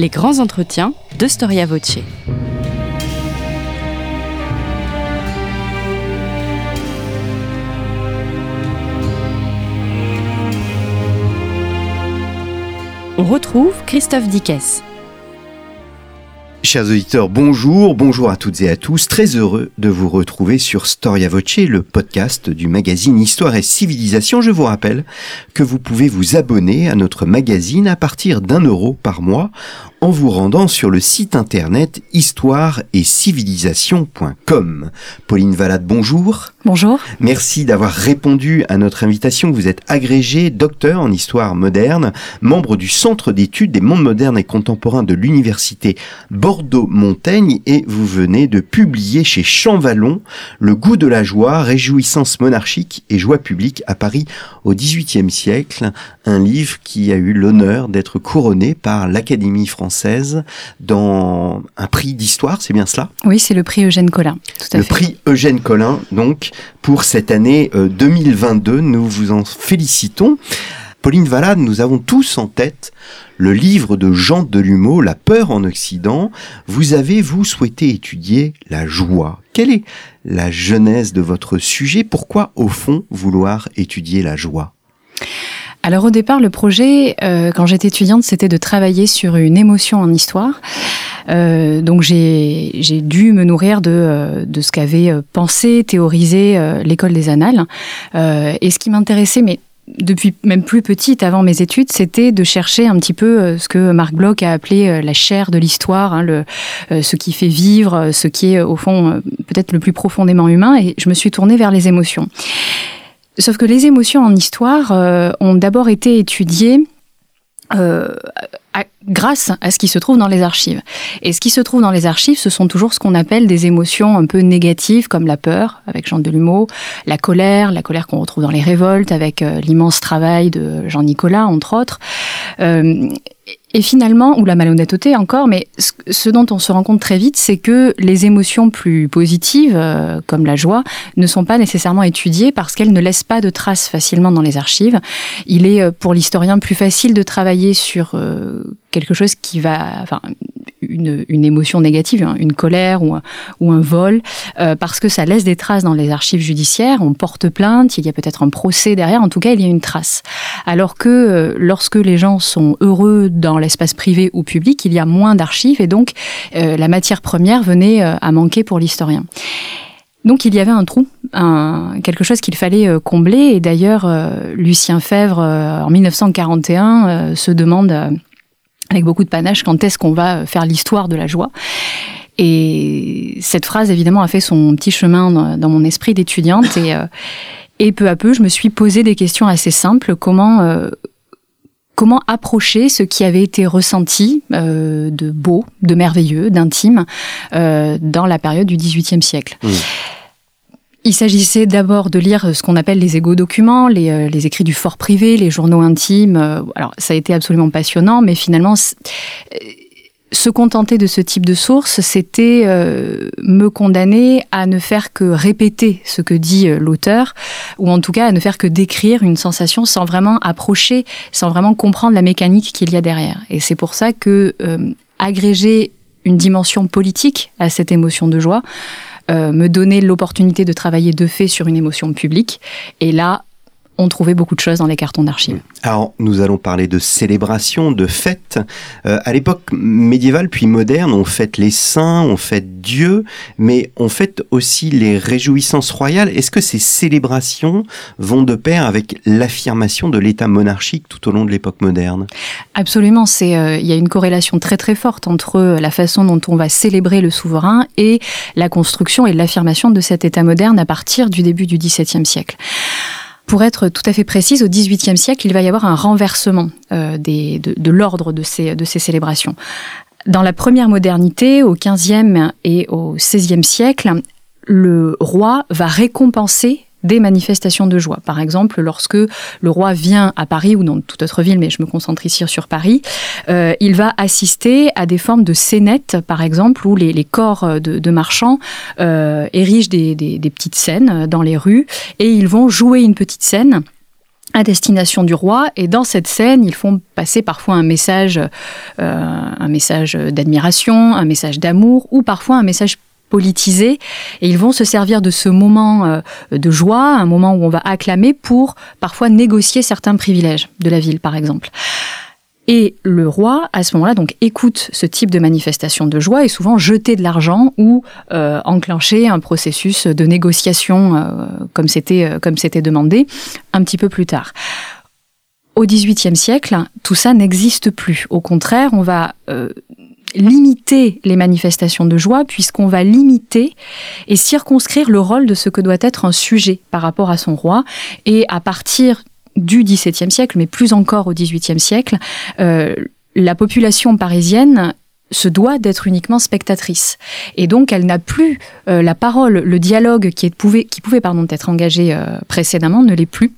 les grands entretiens de Storia Voce. On retrouve Christophe Dickès. Chers auditeurs, bonjour, bonjour à toutes et à tous. Très heureux de vous retrouver sur Storia Voce, le podcast du magazine Histoire et Civilisation. Je vous rappelle que vous pouvez vous abonner à notre magazine à partir d'un euro par mois en vous rendant sur le site internet histoire et civilisation.com. Pauline Valade, bonjour. Bonjour. Merci d'avoir répondu à notre invitation. Vous êtes agrégé docteur en histoire moderne, membre du Centre d'études des mondes modernes et contemporains de l'Université Bordeaux-Montaigne et vous venez de publier chez Champvallon Le goût de la joie, réjouissance monarchique et joie publique à Paris au XVIIIe siècle, un livre qui a eu l'honneur d'être couronné par l'Académie française dans un prix d'histoire, c'est bien cela? Oui, c'est le prix Eugène Collin. Tout à le prix Eugène Collin, donc, pour cette année 2022. Euh, nous vous en félicitons. Pauline Valade, nous avons tous en tête le livre de Jean Delumeau, La peur en Occident. Vous avez, vous, souhaité étudier la joie. Quelle est la genèse de votre sujet? Pourquoi, au fond, vouloir étudier la joie? Alors au départ, le projet, euh, quand j'étais étudiante, c'était de travailler sur une émotion en histoire. Euh, donc j'ai dû me nourrir de, euh, de ce qu'avait pensé, théorisé l'école des annales. et ce qui m'intéressait, mais depuis même plus petite, avant mes études, c'était de chercher un petit peu ce que Marc Bloch a appelé la chair de l'histoire, hein, ce qui fait vivre, ce qui est au fond peut-être le plus profondément humain. Et je me suis tournée vers les émotions. Sauf que les émotions en histoire euh, ont d'abord été étudiées euh, grâce à ce qui se trouve dans les archives. Et ce qui se trouve dans les archives, ce sont toujours ce qu'on appelle des émotions un peu négatives, comme la peur, avec Jean Delumeau, la colère, la colère qu'on retrouve dans les révoltes, avec euh, l'immense travail de Jean Nicolas, entre autres. Et finalement, ou la malhonnêteté encore, mais ce dont on se rend compte très vite, c'est que les émotions plus positives, euh, comme la joie, ne sont pas nécessairement étudiées parce qu'elles ne laissent pas de traces facilement dans les archives. Il est euh, pour l'historien plus facile de travailler sur euh, quelque chose qui va, enfin, une, une émotion négative, hein, une colère ou un, ou un vol, euh, parce que ça laisse des traces dans les archives judiciaires. On porte plainte, il y a peut-être un procès derrière. En tout cas, il y a une trace. Alors que euh, lorsque les gens sont heureux dans l'espace privé ou public, il y a moins d'archives et donc euh, la matière première venait à manquer pour l'historien. Donc il y avait un trou, un, quelque chose qu'il fallait combler. Et d'ailleurs, Lucien Fèvre, en 1941, se demande avec beaucoup de panache, quand est-ce qu'on va faire l'histoire de la joie. Et cette phrase, évidemment, a fait son petit chemin dans, mon esprit d'étudiante. Et, euh, et peu à peu, je me suis posé des questions assez simples. Comment, euh, comment approcher ce qui avait été ressenti euh, de beau, de merveilleux, d'intime dans la période du XVIIIe siècle? Mmh. Il s'agissait d'abord de lire ce qu'on appelle les égo-documents, les, euh, les, écrits du fort privé, les journaux intimes. Euh, alors, ça a été absolument passionnant, mais finalement, euh, se contenter de ce type de sources, c'était me condamner à ne faire que répéter ce que dit l'auteur, ou en tout cas à ne faire que décrire une sensation sans vraiment approcher, sans vraiment comprendre la mécanique qu'il y a derrière. Et c'est pour ça que agréger une dimension politique à cette émotion de joie, euh, me donner l'opportunité de travailler de fait sur une émotion publique. Et là, on trouvait beaucoup de choses dans les cartons d'archives. Alors, nous allons parler de célébration, de fêtes. Euh, à l'époque médiévale puis moderne, on fête les saints, on fête Dieu, mais on fête aussi les réjouissances royales. Est-ce que ces célébrations vont de pair avec l'affirmation de l'État monarchique tout au long de l'époque moderne? Absolument. C'est, euh, il y a une corrélation très très forte entre la façon dont on va célébrer le souverain et la construction et l'affirmation de cet État moderne à partir du début du XVIIe siècle. Pour être tout à fait précise, au XVIIIe siècle, il va y avoir un renversement euh, de, l'ordre de ces, de ces célébrations. Dans la première modernité, au XVe et au XVIe siècle, le roi va récompenser des manifestations de joie. Par exemple, lorsque le roi vient à Paris ou dans toute autre ville, mais je me concentre ici sur Paris, euh, il va assister à des formes de scénettes, par exemple, où les, corps de, marchands euh, érigent des, petites scènes dans les rues et ils vont jouer une petite scène à destination du roi. Et dans cette scène, ils font passer parfois un message, euh, un message d'admiration, un message d'amour, ou parfois un message politisé. Et ils vont se servir de ce moment euh, de joie, un moment où on va acclamer, pour parfois négocier certains privilèges de la ville, par exemple. Et le roi, à ce moment-là, donc écoute ce type de manifestation de joie et souvent jeter de l'argent ou euh, enclencher un processus de négociation euh, comme c'était euh, comme c'était demandé un petit peu plus tard. Au XVIIIe siècle, tout ça n'existe plus. Au contraire, on va limiter les manifestations de joie puisqu'on va limiter et circonscrire le rôle de ce que doit être un sujet par rapport à son roi. Et à partir du XVIIe siècle, mais plus encore au XVIIIe siècle, euh, la population parisienne se doit d'être uniquement spectatrice. Et donc, elle n'a plus euh, la parole, le dialogue qui, pouvait, qui pouvait pardon, être engagé euh, précédemment ne l'est plus.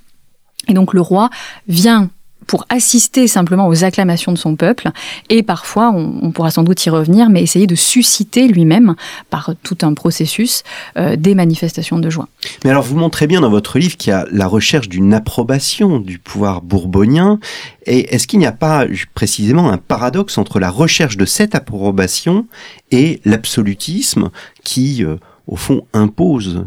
Et donc, le roi vient pour assister simplement aux acclamations de son peuple, et parfois, on, pourra sans doute y revenir, mais essayer de susciter lui-même, par tout un processus, euh, des manifestations de joie. Mais alors, vous montrez bien dans votre livre qu'il y a la recherche d'une approbation du pouvoir bourbonien, et est-ce qu'il n'y a pas précisément un paradoxe entre la recherche de cette approbation et l'absolutisme qui... Euh, au fond, impose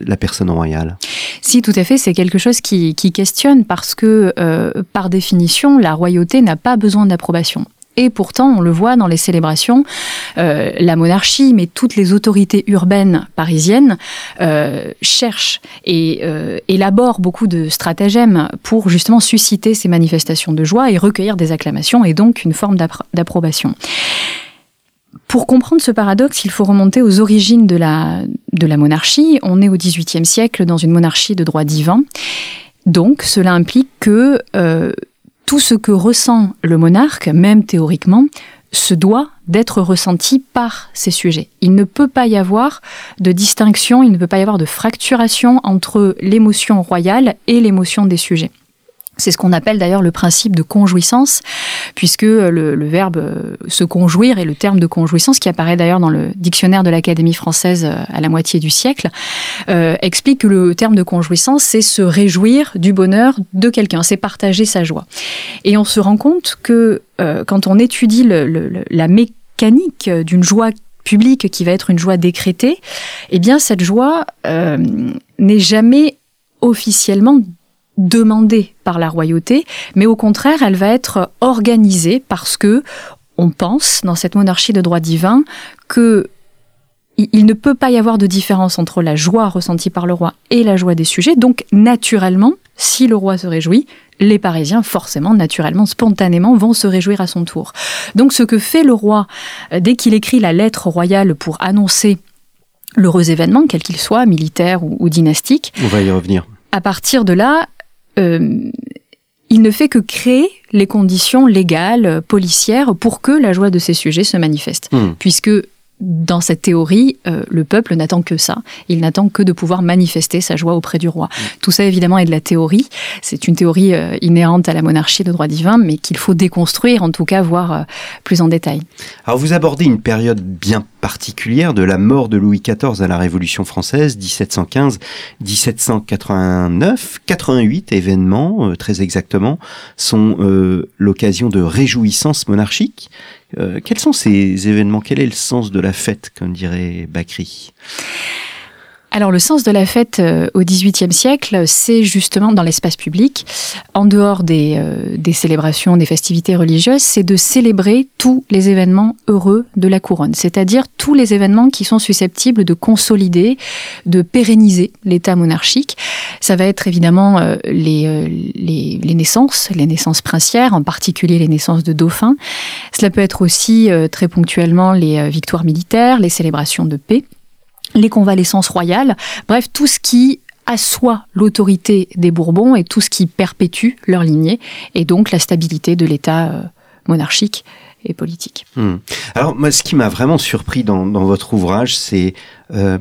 la personne royale. Si, tout à fait, c'est quelque chose qui, questionne parce que, euh, par définition, la royauté n'a pas besoin d'approbation. Et pourtant, on le voit dans les célébrations, euh, la monarchie, mais toutes les autorités urbaines parisiennes euh, cherchent et élaborent beaucoup de stratagèmes pour justement susciter ces manifestations de joie et recueillir des acclamations et donc une forme d'approbation. Pour comprendre ce paradoxe, il faut remonter aux origines de la, de la monarchie. On est au XVIIIe siècle dans une monarchie de droit divin. Donc, cela implique que euh, tout ce que ressent le monarque, même théoriquement, se doit d'être ressenti par ses sujets. Il ne peut pas y avoir de distinction, il ne peut pas y avoir de fracturation entre l'émotion royale et l'émotion des sujets. C'est ce qu'on appelle d'ailleurs le principe de conjouissance, puisque le, verbe euh, se conjouir et le terme de conjouissance, qui apparaît d'ailleurs dans le dictionnaire de l'Académie française euh, à la moitié du siècle, euh, explique que le terme de conjouissance, c'est se réjouir du bonheur de quelqu'un, c'est partager sa joie. Et on se rend compte que quand on étudie la mécanique d'une joie publique qui va être une joie décrétée, eh bien cette joie n'est jamais officiellement demandée par la royauté, mais au contraire, elle va être organisée parce que on pense dans cette monarchie de droit divin que il ne peut pas y avoir de différence entre la joie ressentie par le roi et la joie des sujets. Donc, naturellement, si le roi se réjouit, les Parisiens, forcément, naturellement, spontanément, vont se réjouir à son tour. Donc, ce que fait le roi euh, dès qu'il écrit la lettre royale pour annoncer l'heureux événement, quel qu'il soit, militaire ou, ou dynastique. On va y revenir. À partir de là, euh, il ne fait que créer les conditions légales, policières, pour que la joie de ces sujets se manifeste. Hmm. Puisque dans cette théorie, euh, le peuple n'attend que ça. Il n'attend que de pouvoir manifester sa joie auprès du roi. Mm. Tout ça, évidemment, est de la théorie. C'est une théorie euh, inhérente à la monarchie de droit divin, mais qu'il faut déconstruire, en tout cas, voir euh, plus en détail. Alors, vous abordez une période bien particulière de la mort de Louis XIV à la Révolution française, 1715-1789. 88 événements, très exactement, sont l'occasion de réjouissances monarchiques. Euh, quels sont ces événements? Quel est le sens de la fête, comme dirait Bakri? Alors le sens de la fête euh, au XVIIIe siècle, c'est justement dans l'espace public, en dehors des, euh, des, célébrations, des festivités religieuses, c'est de célébrer tous les événements heureux de la couronne, c'est-à-dire tous les événements qui sont susceptibles de consolider, de pérenniser l'État monarchique. Ça va être évidemment euh, les, les, les, naissances, les naissances princières, en particulier les naissances de dauphins. Cela peut être aussi très ponctuellement les victoires militaires, les célébrations de paix les convalescences royales, bref, tout ce qui assoit l'autorité des Bourbons et tout ce qui perpétue leur lignée, et donc la stabilité de l'État euh, monarchique et politique. Hmm. Alors, moi, ce qui m'a vraiment surpris dans, votre ouvrage, c'est euh,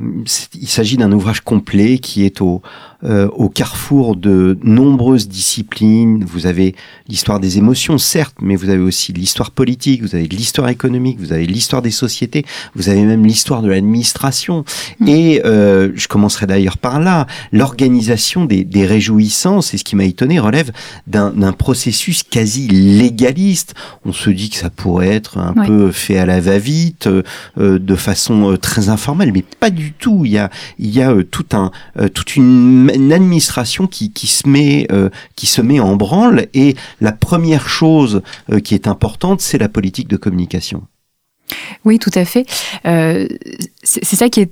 il s'agit d'un ouvrage complet qui est au, euh, au carrefour de nombreuses disciplines. Vous avez l'histoire des émotions, certes, mais vous avez aussi l'histoire politique, vous avez l'histoire économique, vous avez l'histoire des sociétés, vous avez même l'histoire de l'administration. Hmm. Et euh, je commencerai d'ailleurs par là. L'organisation des, des réjouissances, et ce qui m'a étonné, relève d'un processus quasi légaliste. On se dit que ça pourrait être un peu fait à la va-vite, euh, de façon euh, très informelle, mais pas du tout. Il y a, il y a euh, tout un, euh, toute une, administration qui, qui se met, euh, qui se met en branle. Et la première chose qui est importante, c'est la politique de communication. Oui, tout à fait. c'est ça qui est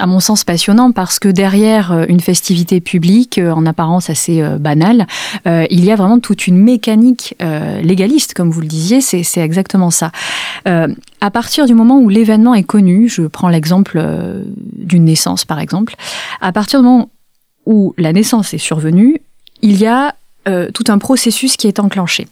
à mon sens passionnant parce que derrière euh, une festivité publique euh, en apparence assez euh, banale, il y a vraiment toute une mécanique légaliste, comme vous le disiez, c'est exactement ça. à partir du moment où l'événement est connu, je prends l'exemple d'une naissance par exemple, à partir du moment où la naissance est survenue, il y a tout un processus qui est enclenché.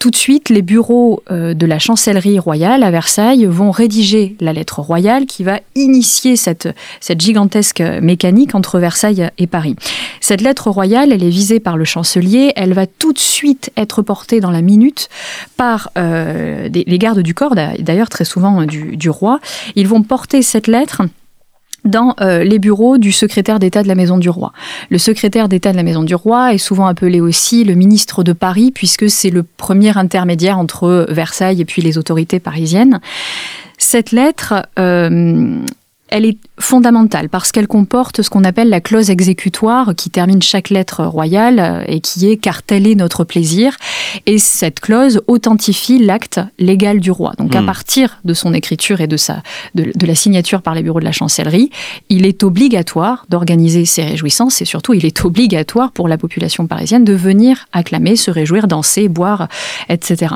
Tout de suite, les bureaux euh, de la chancellerie royale à Versailles vont rédiger la lettre royale qui va initier cette, gigantesque mécanique entre Versailles et Paris. Cette lettre royale, elle est visée par le chancelier, elle va tout de suite être portée dans la minute par euh, les gardes du corps, d'ailleurs très souvent du roi. Ils vont porter cette lettre dans euh, les bureaux du secrétaire d'État de la Maison du Roi. Le secrétaire d'État de la Maison du Roi est souvent appelé aussi le ministre de Paris, puisque c'est le premier intermédiaire entre Versailles et puis les autorités parisiennes. Cette lettre, euh, elle est fondamentale parce qu'elle comporte ce qu'on appelle la clause exécutoire qui termine chaque lettre royale euh, et qui est car tel est notre plaisir. Et cette clause authentifie l'acte légal du roi. Donc à hmm. partir de son écriture et de, sa, de, la signature par les bureaux de la chancellerie, il est obligatoire d'organiser ces réjouissances et surtout il est obligatoire pour la population parisienne de venir acclamer, se réjouir, danser, boire, etc.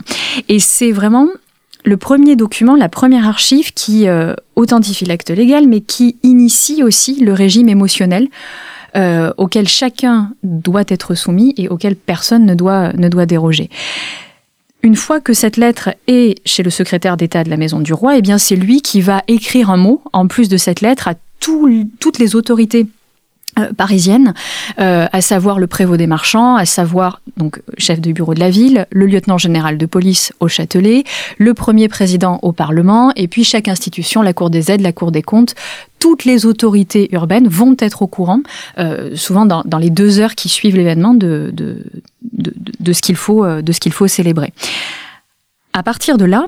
Et c'est vraiment le premier document, la première archive qui euh, authentifie l'acte légal, mais qui initie aussi le régime émotionnel euh, auquel chacun doit être soumis et auquel personne ne doit, ne doit déroger. Une fois que cette lettre est chez le secrétaire d'État de la Maison du Roi, eh bien c'est lui qui va écrire un mot en plus de cette lettre à toutes les autorités euh, parisienne, euh, à savoir le prévôt des marchands, à savoir donc chef de bureau de la ville, le lieutenant général de police au Châtelet, le premier président au Parlement, et puis chaque institution, la Cour des aides, la Cour des comptes, toutes les autorités urbaines vont être au courant, euh, souvent dans, les deux heures qui suivent l'événement, de, de, de, de ce qu'il faut célébrer. À partir de là,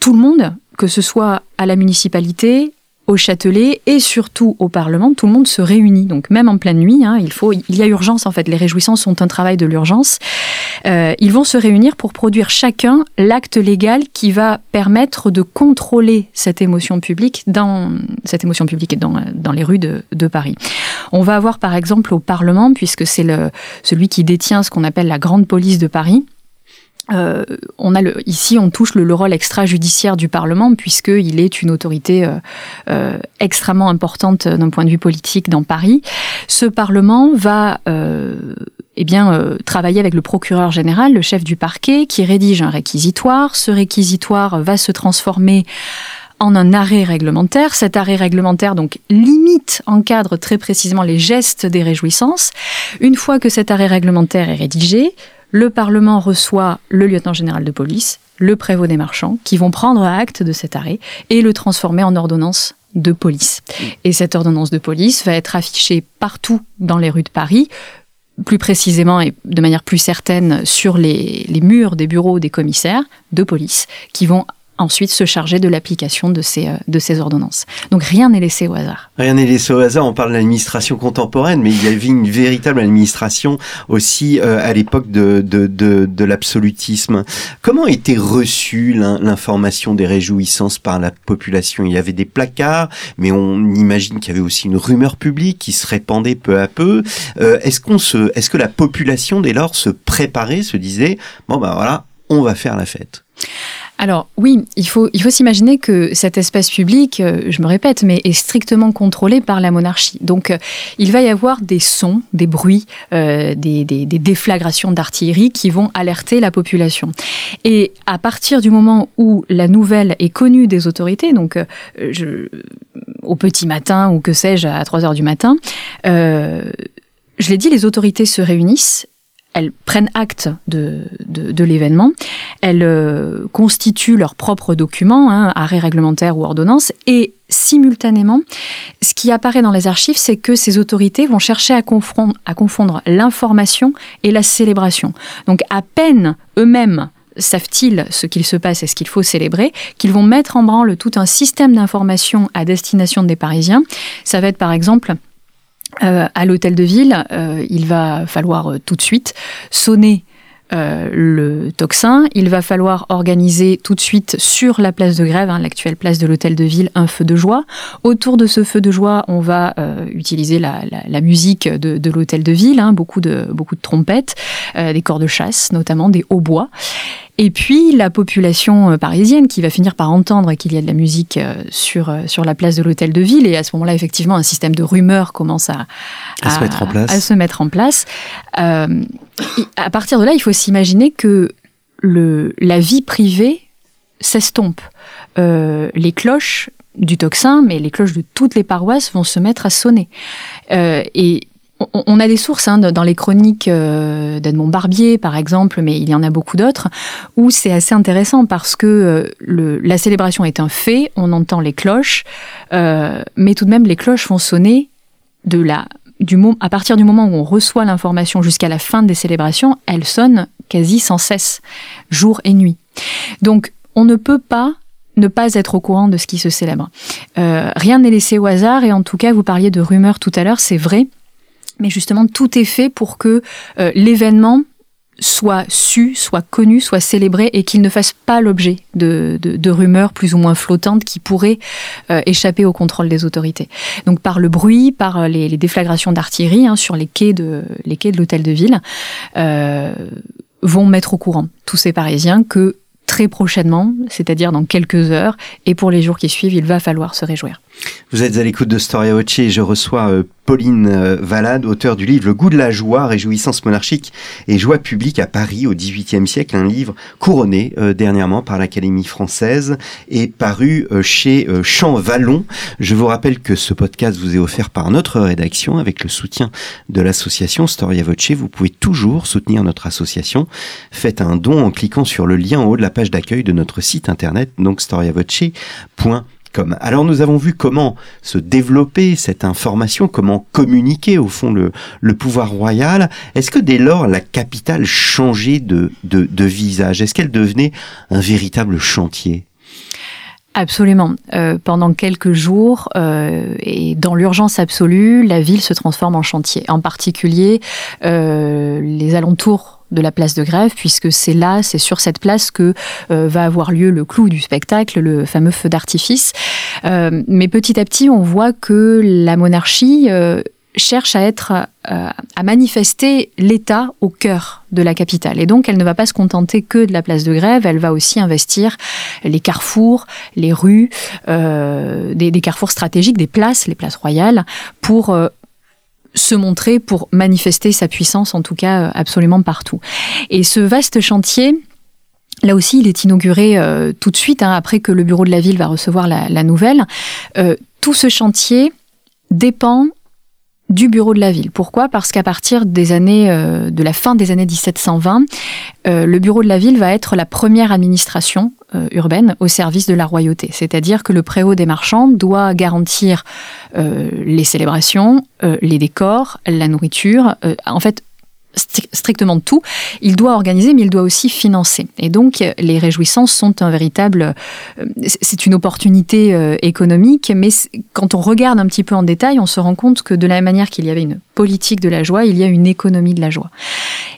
tout le monde, que ce soit à la municipalité, au Châtelet et surtout au Parlement, tout le monde se réunit. Donc même en pleine nuit, hein, il faut, il y a urgence en fait. Les réjouissances sont un travail de l'urgence. Euh, ils vont se réunir pour produire chacun l'acte légal qui va permettre de contrôler cette émotion publique dans cette émotion publique dans, dans les rues de, de Paris. On va avoir par exemple au Parlement, puisque c'est celui qui détient ce qu'on appelle la grande police de Paris. Euh, on a le, ici, on touche le, rôle extrajudiciaire du Parlement puisqu'il est une autorité euh, euh, extrêmement importante d'un point de vue politique dans Paris. Ce Parlement va eh bien, travailler avec le procureur général, le chef du parquet, qui rédige un réquisitoire. Ce réquisitoire va se transformer en un arrêt réglementaire. Cet arrêt réglementaire donc limite, encadre très précisément les gestes des réjouissances. Une fois que cet arrêt réglementaire est rédigé, le Parlement reçoit le lieutenant général de police, le prévôt des marchands, qui vont prendre acte de cet arrêt et le transformer en ordonnance de police. Et cette ordonnance de police va être affichée partout dans les rues de Paris, plus précisément et de manière plus certaine sur les, les murs des bureaux des commissaires de police, qui vont ensuite se charger de l'application de ces, euh, de ces ordonnances. Donc rien n'est laissé au hasard. Rien n'est laissé au hasard. On parle de l'administration contemporaine, mais il y avait une véritable administration aussi euh, à l'époque de, de, de, de l'absolutisme. Comment était reçue l'information des réjouissances par la population? Il y avait des placards, mais on imagine qu'il y avait aussi une rumeur publique qui se répandait peu à peu. Euh, est-ce qu'on se, est-ce que la population dès lors se préparait, se disait bon ben voilà, on va faire la fête? Alors oui, il faut, il faut s'imaginer que cet espace public, euh, je me répète, mais est strictement contrôlé par la monarchie. Donc euh, il va y avoir des sons, des bruits, euh, des, des, des, déflagrations d'artillerie qui vont alerter la population. Et à partir du moment où la nouvelle est connue des autorités, donc je, au petit matin ou que sais-je, à 3 heures du matin, je l'ai dit, les autorités se réunissent elles prennent acte de, de, l'événement, elles euh, constituent leurs propres documents, hein, arrêts réglementaires ou ordonnances, et simultanément, ce qui apparaît dans les archives, c'est que ces autorités vont chercher à confondre, à confondre l'information et la célébration. Donc à peine eux-mêmes savent-ils ce qu'il se passe et ce qu'il faut célébrer, qu'ils vont mettre en branle tout un système d'information à destination des Parisiens. Ça va être par exemple euh, à l'hôtel de ville, euh, il va falloir euh, tout de suite sonner le tocsin. Il va falloir organiser tout de suite sur la place de grève, hein, l'actuelle place de l'hôtel de ville, un feu de joie. Autour de ce feu de joie, on va utiliser la, musique de, l'hôtel de ville, hein, beaucoup, de, beaucoup de trompettes, des corps de chasse, notamment des hautbois. Et puis la population euh, parisienne qui va finir par entendre qu'il y a de la musique euh, sur, euh, sur la place de l'hôtel de ville. Et à ce moment-là, effectivement, un système de rumeurs commence à, à, se mettre en place. À se mettre en place. à partir de là, il faut s'imaginer que le, la vie privée s'estompe. les cloches du tocsin, mais les cloches de toutes les paroisses vont se mettre à sonner. et on a des sources hein, dans les chroniques euh, d'Edmond Barbier, par exemple, mais il y en a beaucoup d'autres, où c'est assez intéressant parce que euh, la célébration est un fait, on entend les cloches, euh, mais tout de même les cloches vont sonner de la, du à partir du moment où on reçoit l'information jusqu'à la fin des célébrations, elles sonnent quasi sans cesse, jour et nuit. Donc on ne peut pas ne pas être au courant de ce qui se célèbre. rien n'est laissé au hasard et en tout cas, vous parliez de rumeurs tout à l'heure, c'est vrai mais justement tout est fait pour que euh, l'événement soit su, soit connu, soit célébré et qu'il ne fasse pas l'objet de, rumeurs plus ou moins flottantes qui pourraient euh, échapper au contrôle des autorités. Donc par le bruit, par euh, les, déflagrations d'artillerie hein, sur les quais de les quais de l'hôtel de ville, vont mettre au courant tous ces Parisiens que très prochainement, c'est-à-dire dans quelques heures, et pour les jours qui suivent, il va falloir se réjouir. Vous êtes à l'écoute de Storia Voce et je reçois euh, Pauline euh, Valade, auteur du livre Le goût de la joie, réjouissance monarchique et joie publique à Paris au XVIIIe siècle, un livre couronné euh, dernièrement par l'Académie française et paru chez Champ Vallon. Je vous rappelle que ce podcast vous est offert par notre rédaction avec le soutien de l'association Storia Voce. Vous pouvez toujours soutenir notre association. Faites un don en cliquant sur le lien en haut de la page d'accueil de notre site internet, donc storiavoce.com. Alors nous avons vu comment se développer cette information, comment communiquer au fond le, pouvoir royal. Est-ce que dès lors la capitale changeait de, de, visage? Est-ce qu'elle devenait un véritable chantier? Absolument. Euh, pendant quelques jours, euh, et dans l'urgence absolue, la ville se transforme en chantier. En particulier, euh, les alentours de la place de grève, puisque c'est là, c'est sur cette place que euh, va avoir lieu le clou du spectacle, le fameux feu d'artifice. Euh, mais petit à petit, on voit que la monarchie euh, cherche à être à manifester l'État au cœur de la capitale. Et donc, elle ne va pas se contenter que de la place de grève, elle va aussi investir les carrefours, les rues, des, des, carrefours stratégiques, des places, les places royales, pour se montrer pour manifester sa puissance, en tout cas euh, absolument partout. Et ce vaste chantier, Là aussi, il est inauguré euh, tout de suite, hein, après que le bureau de la ville va recevoir la, nouvelle. Euh, tout ce chantier dépend du bureau de la ville. Pourquoi? Parce qu'à partir des années, de la fin des années 1720, le bureau de la ville va être la première administration euh, urbaine au service de la royauté. C'est-à-dire que le préau des marchands doit garantir euh, les célébrations, euh, les décors, la nourriture, en fait strictement tout. Il doit organiser, mais il doit aussi financer. Et donc, les réjouissances sont un véritable. C'est une opportunité économique, mais quand on regarde un petit peu en détail, on se rend compte que de la manière qu'il y avait une politique de la joie, il y a une économie de la joie.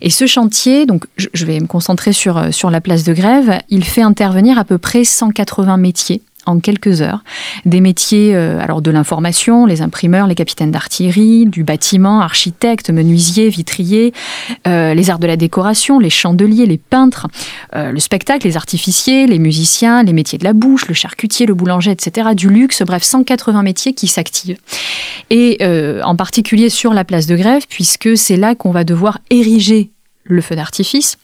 Et ce chantier, donc je vais me concentrer sur, sur la place de grève, il fait intervenir à peu près 180 métiers en quelques heures des métiers alors de l'information, les imprimeurs, les capitaines d'artillerie, du bâtiment, architectes, menuisiers, vitriers, les arts de la décoration, les chandeliers, les peintres, le spectacle, les artificiers, les musiciens, les métiers de la bouche, le charcutier, le boulanger, etc., du luxe, bref, 180 métiers qui s'activent. Et en particulier sur la place de grève, puisque c'est là qu'on va devoir ériger le feu d'artifice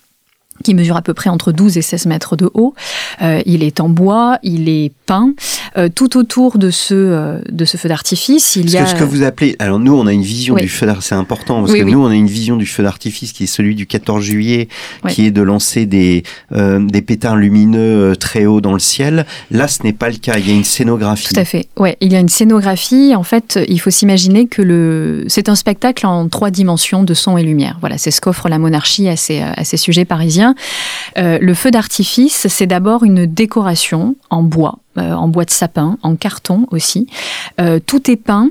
qui mesure à peu près entre 12 et 16 mètres de haut. Euh, il est en bois, il est peint. Euh, tout autour de ce, euh, de ce feu d'artifice, il y a... ce que vous appelez... Alors nous, on a une vision du feu d'artifice, c'est important, parce que nous, on a une vision du feu d'artifice qui est celui du 14 juillet, qui est de lancer des, des pétards lumineux très haut dans le ciel. Là, ce n'est pas le cas, il y a une scénographie. Tout à fait, ouais, il y a une scénographie. En fait, il faut s'imaginer que le... c'est un spectacle en trois dimensions de son et lumière. Voilà, c'est ce qu'offre la monarchie à ses, à ses sujets parisiens. Euh, le feu d'artifice, c'est d'abord une décoration en bois, euh, en bois de sapin, en carton aussi. Euh, tout est peint.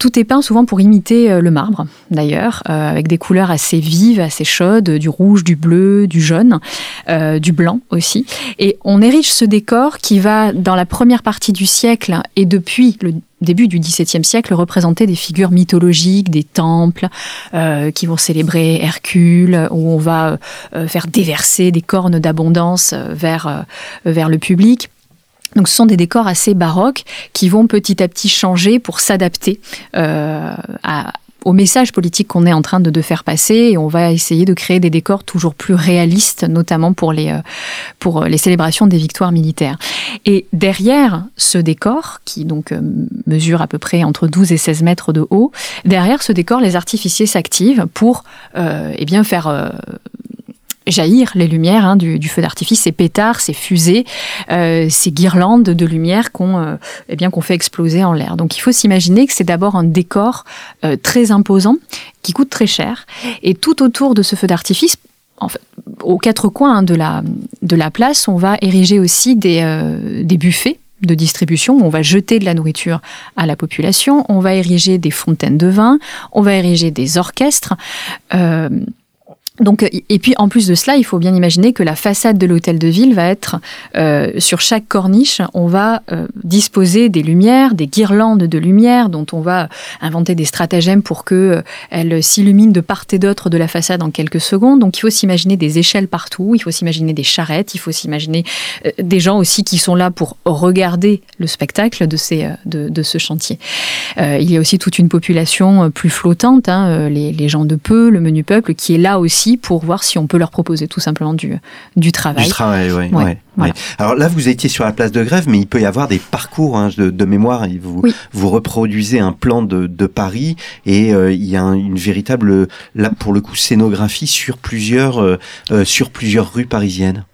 tout est peint souvent pour imiter le marbre, d'ailleurs, avec des couleurs assez vives, assez chaudes, du rouge, du bleu, du jaune, du blanc aussi. Et on érige ce décor qui va, dans la première partie du siècle et depuis le début du XVIIe siècle représenter des figures mythologiques, des temples euh, qui vont célébrer Hercule, où on va euh, faire déverser des cornes d'abondance euh, vers, vers le public. Donc ce sont des décors assez baroques qui vont petit à petit changer pour s'adapter à, au message politique qu'on est en train de, faire passer et on va essayer de créer des décors toujours plus réalistes, notamment pour les, euh, pour les célébrations des victoires militaires. Et derrière ce décor, qui donc euh, mesure à peu près entre 12 et 16 mètres de haut, derrière ce décor, les artificiers s'activent pour euh, eh bien faire jaillir les lumières hein, du, feu d'artifice, ces pétards, ces fusées, euh, ces guirlandes de lumière qu'on euh, eh fait exploser en l'air. Donc il faut s'imaginer que c'est d'abord un décor euh, très imposant qui coûte très cher et tout autour de ce feu d'artifice en fait, aux quatre coins de, la, de la place, on va ériger aussi des, des buffets de distribution où on va jeter de la nourriture à la population, on va ériger des fontaines de vin, on va ériger des orchestres. Donc, et puis en plus de cela, il faut bien imaginer que la façade de l'hôtel de ville va être euh, sur chaque corniche, on va euh, disposer des lumières, des guirlandes de lumière dont on va inventer des stratagèmes pour que euh, elles s'illuminent de part et d'autre de la façade en quelques secondes. Donc il faut s'imaginer des échelles partout, il faut s'imaginer des charrettes, il faut s'imaginer des gens aussi qui sont là pour regarder le spectacle de ces de, de ce chantier. il y a aussi toute une population plus flottante, hein, les, les gens de peu, le menu peuple, qui est là aussi pour voir si on peut leur proposer tout simplement du, du travail. Du travail, oui. Ouais. Alors là, vous étiez sur la place de grève, mais il peut y avoir des parcours hein, de, mémoire. Vous, vous reproduisez un plan de, Paris et euh, il y a une véritable, là pour le coup, scénographie sur plusieurs, euh, euh, sur plusieurs rues parisiennes.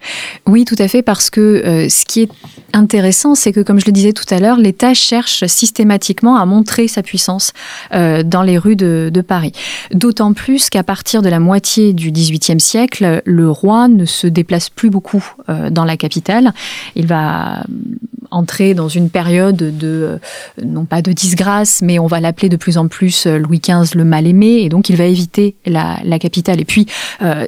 Oui, tout à fait, parce que ce qui est intéressant, c'est que, comme je le disais tout à l'heure, l'État cherche systématiquement à montrer sa puissance dans les rues de, de Paris. D'autant plus qu'à partir de la moitié du XVIIIe siècle, le roi ne se déplace plus beaucoup dans la capitale il va entrer dans une période de, euh, non pas de disgrâce, mais on va l'appeler de plus en plus euh, Louis XV le mal-aimé, et donc il va éviter la, capitale. Et puis, euh,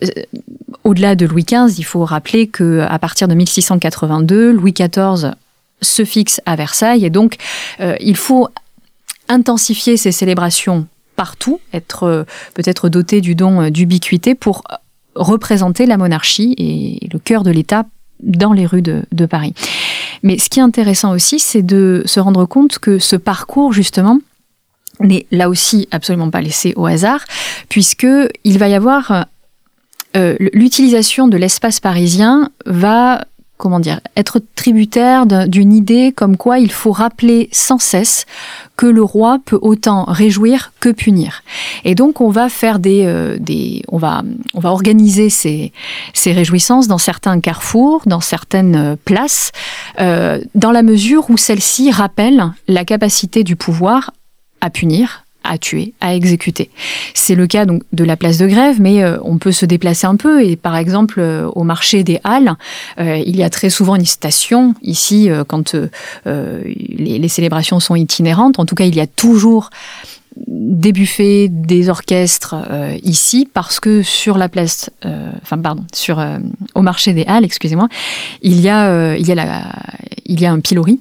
au-delà de Louis XV, il faut rappeler que à partir de 1682, Louis XIV se fixe à Versailles, et donc il faut intensifier ces célébrations partout, être peut-être doté du don d'ubiquité pour représenter la monarchie et le cœur de l'État dans les rues de, Paris. Mais ce qui est intéressant aussi, c'est de se rendre compte que ce parcours, justement, n'est là aussi absolument pas laissé au hasard, puisqu'il va y avoir euh, l'utilisation de l'espace parisien va comment dire, être tributaire d'une idée comme quoi il faut rappeler sans cesse que le roi peut autant réjouir que punir. Et donc on va faire des, euh, des on va on va organiser ces, ces réjouissances dans certains carrefours, dans certaines euh, places, euh, dans la mesure où celles-ci rappellent la capacité du pouvoir à punir, à tuer, à exécuter. C'est le cas donc de la place de grève, mais euh, on peut se déplacer un peu. Et par exemple, euh, au marché des Halles, euh, il y a très souvent une station ici quand les, les, célébrations sont itinérantes. En tout cas, il y a toujours des buffets, des orchestres euh, ici parce que sur la place, euh, enfin pardon, sur euh, au marché des Halles, excusez-moi, il y a il y a la il y a un pilori.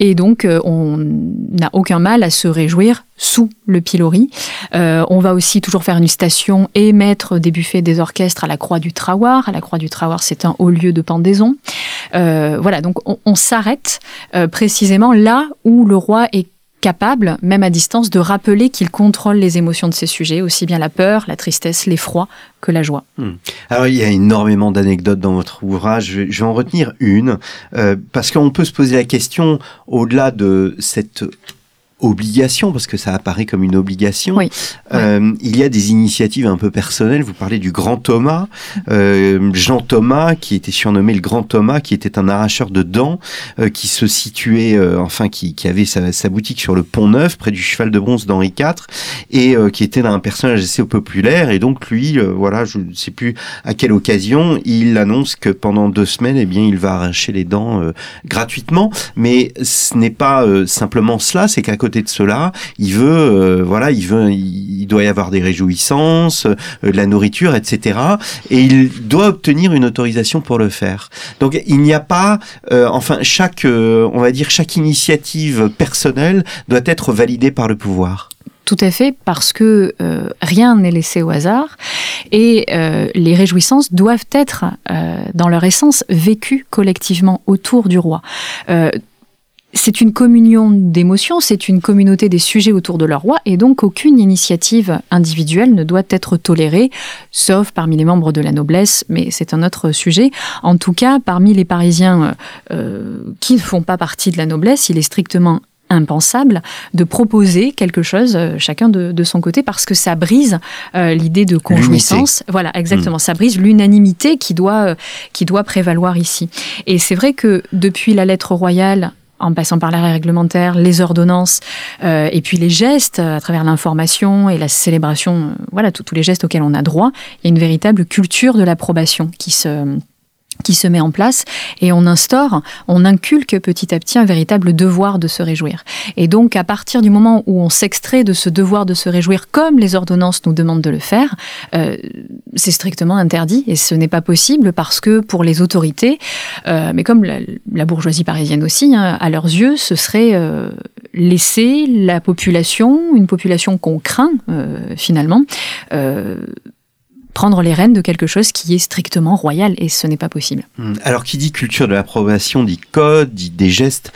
Et donc, euh, on n'a aucun mal à se réjouir sous le pilori. Euh, on va aussi toujours faire une station et mettre des buffets des orchestres à la Croix du Traoir. À la Croix du Traoir, c'est un haut lieu de pendaison. voilà, donc on, on s'arrête précisément là où le roi est capable, même à distance, de rappeler qu'il contrôle les émotions de ses sujets, aussi bien la peur, la tristesse, l'effroi que la joie. Hmm. Alors il y a énormément d'anecdotes dans votre ouvrage, je vais, en retenir une, euh, parce qu'on peut se poser la question, au-delà de cette obligation, parce que ça apparaît comme une obligation. Euh, il y a des initiatives un peu personnelles. Vous parlez du grand Thomas, euh, Jean Thomas, qui était surnommé le grand Thomas, qui était un arracheur de dents, euh, qui se situait, euh, enfin, qui, qui avait sa, sa, boutique sur le Pont Neuf, près du cheval de bronze d'Henri IV, et euh, qui était un personnage assez populaire. Et donc lui, voilà, je ne sais plus à quelle occasion, il annonce que pendant deux semaines, eh bien, il va arracher les dents gratuitement. Mais ce n'est pas simplement cela, c'est qu'à côté de cela, il veut, euh, voilà, il veut, il doit y avoir des réjouissances, euh, de la nourriture, etc. Et il doit obtenir une autorisation pour le faire. Donc il n'y a pas, euh, enfin chaque, on va dire chaque initiative personnelle doit être validée par le pouvoir. Tout à fait, parce que rien n'est laissé au hasard et les réjouissances doivent être, dans leur essence, vécues collectivement autour du roi c'est une communion d'émotions, c'est une communauté des sujets autour de leur roi, et donc aucune initiative individuelle ne doit être tolérée, sauf parmi les membres de la noblesse, mais c'est un autre sujet. En tout cas, parmi les Parisiens euh, qui ne font pas partie de la noblesse, il est strictement impensable de proposer quelque chose euh, chacun de, son côté parce que ça brise euh, l'idée de conjouissance. Voilà, exactement. Hmm. Ça brise l'unanimité qui doit qui doit prévaloir ici. Et c'est vrai que depuis la lettre royale en passant par l'arrêt réglementaire, les ordonnances, euh, et puis les gestes à travers l'information et la célébration, euh, voilà, tous les gestes auxquels on a droit. Il y a une véritable culture de l'approbation qui se qui se met en place et on instaure, on inculque petit à petit un véritable devoir de se réjouir. Et donc à partir du moment où on s'extrait de ce devoir de se réjouir comme les ordonnances nous demandent de le faire, euh, c'est strictement interdit et ce n'est pas possible parce que pour les autorités, euh, mais comme la, bourgeoisie parisienne aussi, hein, à leurs yeux, ce serait euh, laisser la population, une population qu'on craint finalement, prendre les rênes de quelque chose qui est strictement royal et ce n'est pas possible. Hmm. Alors qui dit culture de l'approbation dit code, dit des gestes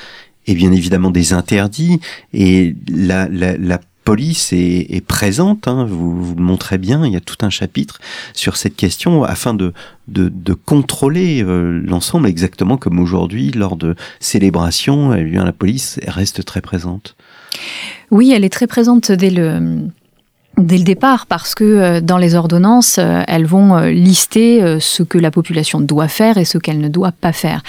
et bien évidemment des interdits et la, la, la police est, est présente, hein, vous, vous le montrez bien, il y a tout un chapitre sur cette question afin de, de, de contrôler euh, l'ensemble exactement comme aujourd'hui lors de célébrations, eh bien, la police reste très présente. Oui, elle est très présente dès le dès le départ parce que euh, dans les ordonnances, euh, elles vont euh, lister ce que la population doit faire et ce qu'elle ne doit pas faire.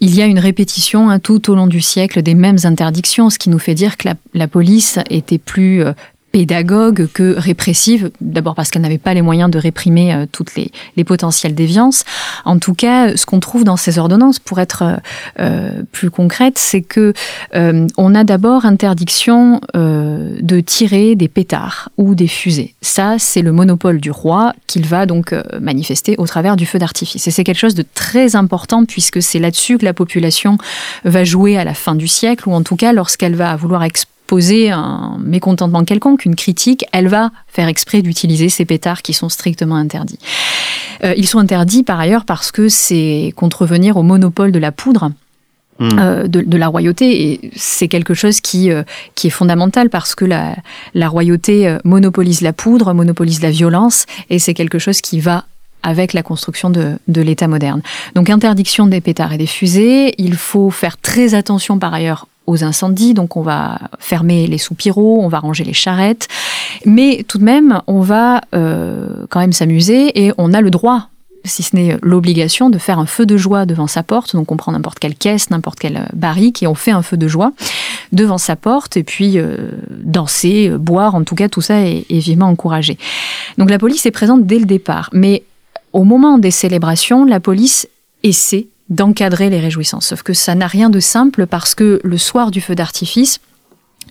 Il y a une répétition hein, tout au long du siècle des mêmes interdictions, ce qui nous fait dire que la, la police était plus pédagogue que répressive, d'abord parce qu'elle n'avait pas les moyens de réprimer euh, toutes les, les, potentielles déviances. En tout cas, ce qu'on trouve dans ces ordonnances, pour être euh, euh plus concrète, c'est que euh, on a d'abord interdiction euh, de tirer des pétards ou des fusées. Ça, c'est le monopole du roi qu'il va donc manifester au travers du feu d'artifice. Et c'est quelque chose de très important puisque c'est là-dessus que la population va jouer à la fin du siècle, ou en tout cas lorsqu'elle va vouloir exp poser un mécontentement quelconque, une critique, elle va faire exprès d'utiliser ces pétards qui sont strictement interdits. Euh, ils sont interdits par ailleurs parce que c'est contrevenir au monopole de la poudre. Hmm. Euh, de, la royauté et c'est quelque chose qui, euh, qui est fondamental parce que la, la royauté monopolise la poudre, monopolise la violence et c'est quelque chose qui va avec la construction de, de l'État moderne. Donc interdiction des pétards et des fusées, il faut faire très attention par ailleurs aux incendies, donc on va fermer les soupiraux, on va ranger les charrettes, mais tout de même, on va euh, quand même s'amuser et on a le droit si ce n'est l'obligation de faire un feu de joie devant sa porte. Donc on prend n'importe quelle caisse, n'importe quelle barrique et on fait un feu de joie devant sa porte et puis euh, danser, boire, en tout cas tout ça est, est vivement encouragé. Donc la police est présente dès le départ, mais au moment des célébrations, la police essaie d'encadrer les réjouissances. Sauf que ça n'a rien de simple parce que le soir du feu d'artifice,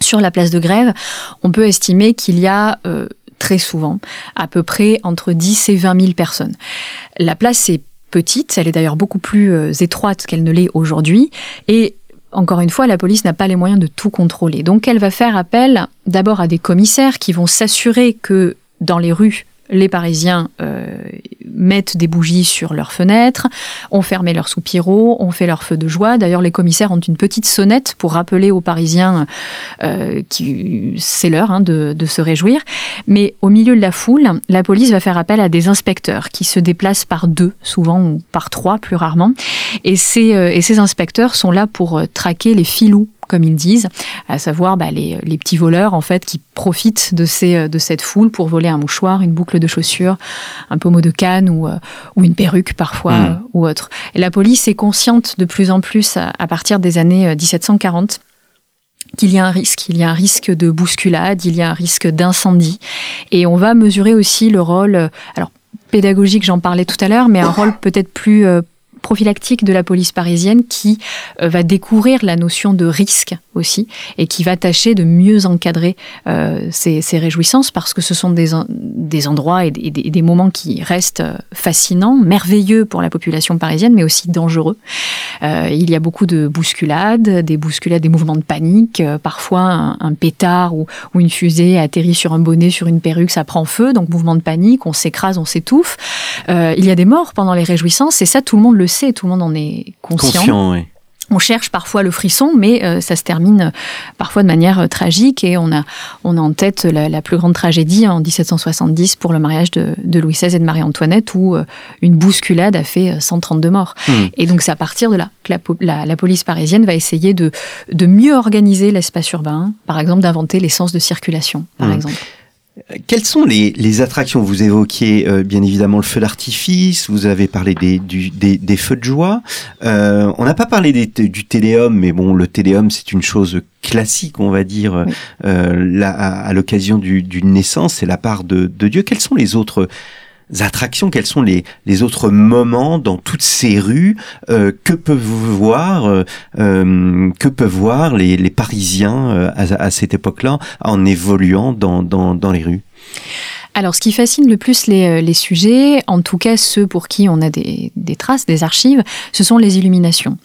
sur la place de grève, on peut estimer qu'il y a euh, très souvent à peu près entre 10 et 20 000 personnes. La place est petite, elle est d'ailleurs beaucoup plus étroite qu'elle ne l'est aujourd'hui, et encore une fois, la police n'a pas les moyens de tout contrôler. Donc elle va faire appel d'abord à des commissaires qui vont s'assurer que dans les rues les Parisiens euh, mettent des bougies sur leurs fenêtres, ont fermé leurs soupiraux, ont fait leur feu de joie. D'ailleurs, les commissaires ont une petite sonnette pour rappeler aux Parisiens euh, que c'est l'heure hein, de, se réjouir. Mais au milieu de la foule, la police va faire appel à des inspecteurs qui se déplacent par deux, souvent ou par trois plus rarement. Et ces, euh, et ces inspecteurs sont là pour traquer les filous comme ils disent, à savoir bah, les, petits voleurs en fait qui profitent de, ces, de cette foule pour voler un mouchoir, une boucle de chaussure, un pommeau de canne ou, euh, ou une perruque parfois hmm. euh, ou autre. Et la police est consciente de plus en plus à, partir des années 1740 euh, qu'il y a un risque, il y a un risque de bousculade, il y a un risque d'incendie. Et on va mesurer aussi le rôle, alors pédagogique, j'en parlais tout à l'heure, mais un rôle peut-être plus prophylactique de la police parisienne qui euh, va découvrir la notion de risque aussi et qui va tâcher de mieux encadrer euh, ces, réjouissances parce que ce sont des, des endroits et des, moments qui restent euh, fascinants, merveilleux pour la population parisienne, mais aussi dangereux. il y a beaucoup de bousculades, des bousculades, des mouvements de panique, parfois un, pétard ou, ou, une fusée atterrit sur un bonnet, sur une perruque, ça prend feu, donc mouvement de panique, on s'écrase, on s'étouffe. il y a des morts pendant les réjouissances et ça, tout le monde le sait, tout le monde en est conscient. On cherche parfois le frisson, mais euh, ça se termine euh, parfois de manière euh, tragique et on a, on a en tête la, plus grande tragédie en 1770 pour le mariage de, Louis XVI et de Marie-Antoinette où une bousculade a fait 132 morts. Hmm. Et donc c'est à partir de là que la, police parisienne va essayer de, de mieux organiser l'espace urbain, par exemple d'inventer les sens de circulation, par hmm. exemple. Quelles sont les, attractions? Vous évoquiez euh, bien évidemment le feu d'artifice, vous avez parlé des, des, feux de joie. Euh, on n'a pas parlé du téléum, mais bon, le téléum c'est une chose classique, on va dire, euh, à, l'occasion d'une naissance, c'est la part de, de Dieu. Quelles sont les autres attractions, quels sont les, autres moments dans toutes ces rues euh, que peuvent voir, euh, euh, que peuvent voir les, Parisiens à, à, cette époque-là en évoluant dans, dans les rues? Alors, ce qui fascine le plus les, euh, les, sujets, en tout cas ceux pour qui on a des, traces, des archives, ce sont les illuminations.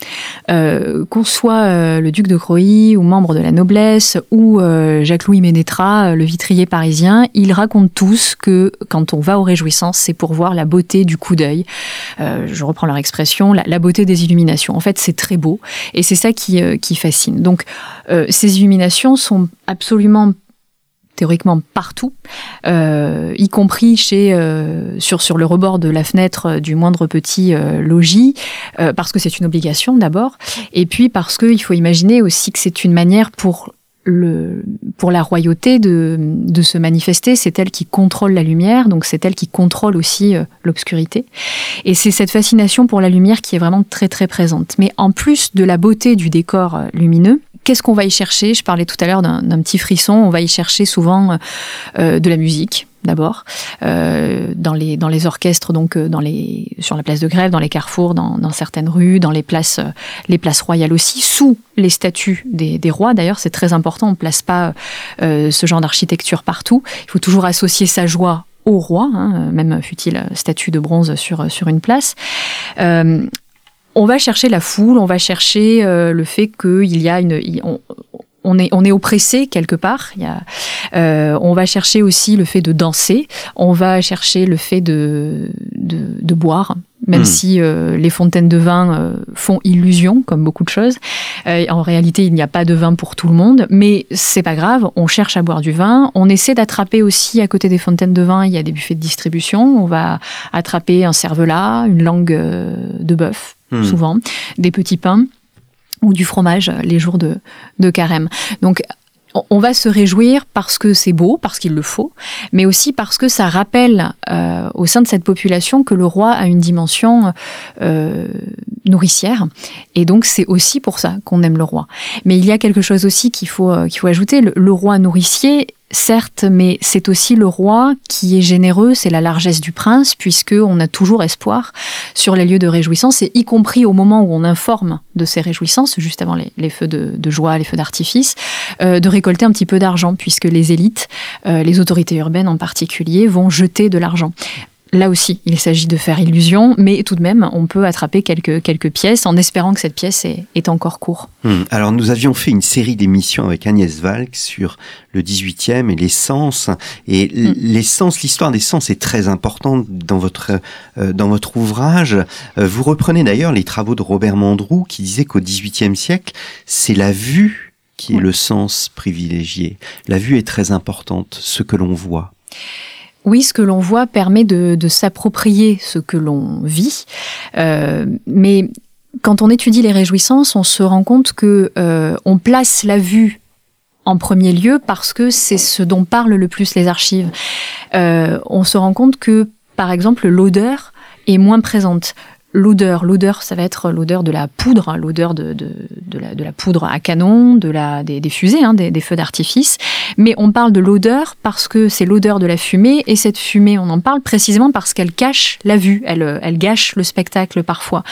Euh, Qu'on soit euh, le duc de Croy ou membre de la noblesse ou euh, Jacques-Louis Ménétra, le vitrier parisien, ils racontent tous que quand on va aux réjouissances, c'est pour voir la beauté du coup d'œil. je reprends leur expression, la, la, beauté des illuminations. En fait, c'est très beau et c'est ça qui, qui fascine. Donc, ces illuminations sont absolument théoriquement partout, euh, y compris chez, euh, sur, sur le rebord de la fenêtre du moindre petit euh, logis, parce que c'est une obligation d'abord, et puis parce qu'il faut imaginer aussi que c'est une manière pour le, pour la royauté de, de se manifester, c'est elle qui contrôle la lumière, donc c'est elle qui contrôle aussi l'obscurité. Et c'est cette fascination pour la lumière qui est vraiment très très présente. Mais en plus de la beauté du décor lumineux, Qu'est-ce qu'on va y chercher? Je parlais tout à l'heure d'un petit frisson. On va y chercher souvent euh, de la musique d'abord, euh, dans, les, orchestres, donc euh, dans les, sur la place de grève, dans les carrefours, dans, certaines rues, dans les places, les places royales aussi, sous les statues des, rois. D'ailleurs, c'est très important, on ne place pas ce genre d'architecture partout. Il faut toujours associer sa joie au roi, hein, même fut-il statue de bronze sur une place on va chercher la foule, on va chercher euh, le fait qu'il y a une... On, est, on est oppressé quelque part. Il y a, euh, on va chercher aussi le fait de danser. On va chercher le fait de, de, boire, même hmm. si euh, les fontaines de vin font illusion, comme beaucoup de choses. en réalité, il n'y a pas de vin pour tout le monde, mais c'est pas grave. On cherche à boire du vin. On essaie d'attraper aussi à côté des fontaines de vin, il y a des buffets de distribution. On va attraper un cervelas, une langue de bœuf, Hmm. souvent, des petits pains ou du fromage les jours de, de carême. Donc on va se réjouir parce que c'est beau, parce qu'il le faut, mais aussi parce que ça rappelle euh, au sein de cette population que le roi a une dimension euh, nourricière. Et donc c'est aussi pour ça qu'on aime le roi. Mais il y a quelque chose aussi qu'il faut, euh, qu'il faut ajouter. le, roi nourricier, certes, mais c'est aussi le roi qui est généreux, c'est la largesse du prince, puisque on a toujours espoir sur les lieux de réjouissance, et y compris au moment où on informe de ces réjouissances, juste avant les, feux de, joie, les feux d'artifice, euh, de récolter un petit peu d'argent, puisque les élites, euh, les autorités urbaines en particulier, vont jeter de l'argent Là aussi, il s'agit de faire illusion, mais tout de même, on peut attraper quelques, quelques pièces en espérant que cette pièce est, est encore court. Hmm. Alors, nous avions fait une série d'émissions avec Agnès Valk sur le 18e et les sens. Et hmm. les sens, l'histoire des sens est très importante dans votre, euh, dans votre ouvrage. Euh, vous reprenez d'ailleurs les travaux de Robert Mandrou qui disait qu'au 18e siècle, c'est la vue qui est le sens privilégié. La vue est très importante, ce que l'on voit. Oui, ce que l'on voit permet de, s'approprier ce que l'on vit, euh, mais quand on étudie les réjouissances, on se rend compte que euh, on place la vue en premier lieu parce que c'est ce dont parlent le plus les archives. Euh, on se rend compte que, par exemple, l'odeur est moins présente l'odeur. L'odeur, ça va être l'odeur de la poudre, l'odeur de, de, de, la, de, la, poudre à canon, de la, des, fusées, hein, des, feux d'artifice. Mais on parle de l'odeur parce que c'est l'odeur de la fumée, et cette fumée, on en parle précisément parce qu'elle cache la vue, elle, elle gâche le spectacle parfois.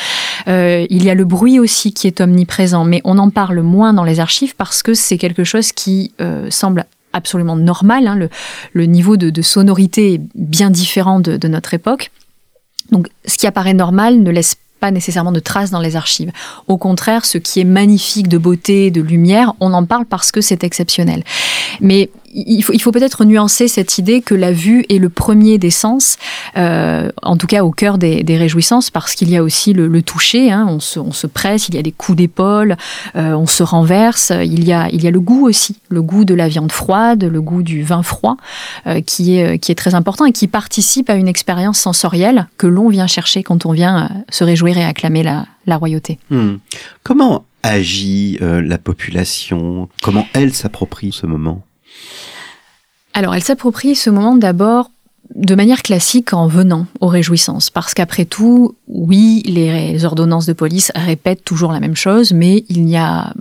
Euh, il y a le bruit aussi qui est omniprésent, mais on en parle moins dans les archives parce que c'est quelque chose qui euh, semble absolument normal. Hein. Le, le, niveau de, sonorité est bien différent de notre époque. Donc, ce qui apparaît normal ne laisse pas nécessairement de traces dans les archives. Au contraire, ce qui est magnifique de beauté, de lumière, on en parle parce que c'est exceptionnel. Mais il faut, il faut peut-être nuancer cette idée que la vue est le premier des sens, euh, en tout cas au cœur des, des réjouissances, parce qu'il y a aussi le, le toucher, hein, on, se, on, se, presse, il y a des coups d'épaule, euh, on se renverse, il y, a, il y a le goût aussi, le goût de la viande froide, le goût du vin froid, euh, qui, est, qui est très important et qui participe à une expérience sensorielle que l'on vient chercher quand on vient euh, se réjouir et acclamer la, la royauté. Hmm. Comment agit euh, la population? Comment elle s'approprie ce moment? Alors, elle s'approprie ce moment d'abord de manière classique en venant aux réjouissances. Parce qu'après tout, oui, les ordonnances de police répètent toujours la même chose, mais il n'y a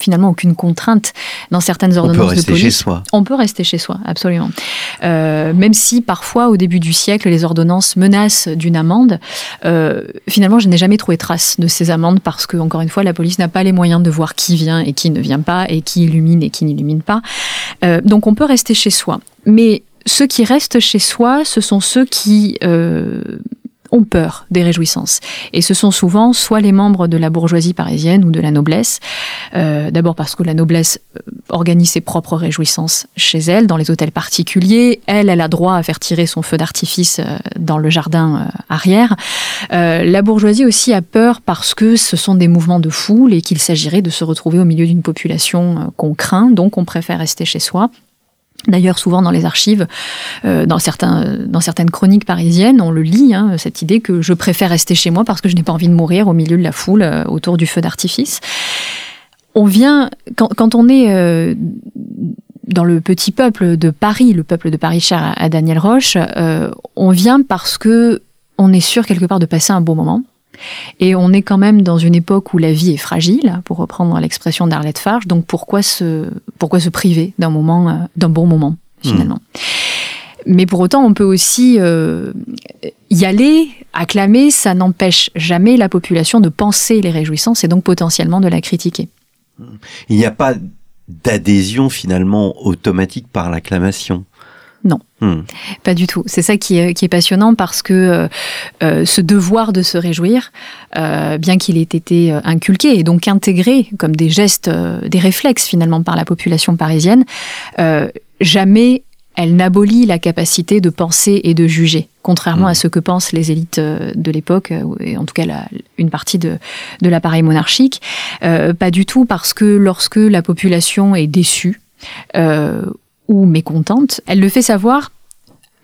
finalement aucune contrainte dans certaines ordonnances de police. Chez soi. On peut rester chez soi, absolument. Euh, même si parfois, au début du siècle, les ordonnances menacent d'une amende, euh, finalement, je n'ai jamais trouvé trace de ces amendes parce que, encore une fois, la police n'a pas les moyens de voir qui vient et qui ne vient pas, et qui illumine et qui n'illumine pas. Euh, donc, on peut rester chez soi. Mais ceux qui restent chez soi, ce sont ceux qui euh, ont peur des réjouissances. Et ce sont souvent soit les membres de la bourgeoisie parisienne ou de la noblesse, euh, d'abord parce que la noblesse euh, organise ses propres réjouissances chez elle, dans les hôtels particuliers. Elle, elle a droit à faire tirer son feu d'artifice euh, dans le jardin arrière. Euh, la bourgeoisie aussi a peur parce que ce sont des mouvements de foule et qu'il s'agirait de se retrouver au milieu d'une population qu'on craint, donc on préfère rester chez soi. D'ailleurs, souvent dans les archives, euh, dans, certains, dans certaines chroniques parisiennes, on le lit, hein, cette idée que je préfère rester chez moi parce que je n'ai pas envie de mourir au milieu de la foule euh, autour du feu d'artifice. On vient, quand, on est euh, dans le petit peuple de Paris, le peuple de Paris cher à, Daniel Roche, euh, on vient parce que on est sûr quelque part de passer un bon moment. Et on est quand même dans une époque où la vie est fragile, pour reprendre l'expression d'Arlette Farge. Donc pourquoi se, pourquoi se priver d'un moment, euh, d'un bon moment finalement? Mais pour autant, on peut aussi euh, y aller, acclamer. Ça n'empêche jamais la population de penser les réjouissances et donc potentiellement de la critiquer. Il n'y a pas d'adhésion finalement automatique par l'acclamation. Non, hmm. pas du tout. C'est ça qui est, qui est, passionnant parce que euh, euh, ce devoir de se réjouir, euh, bien qu'il ait été inculqué et donc intégré comme des gestes, euh, des réflexes finalement par la population parisienne, jamais elle n'abolit la capacité de penser et de juger, contrairement mmh. à ce que pensent les élites de l'époque, et en tout cas la, une partie de, de l'appareil monarchique. pas du tout parce que lorsque la population est déçue, ou mécontente, elle le fait savoir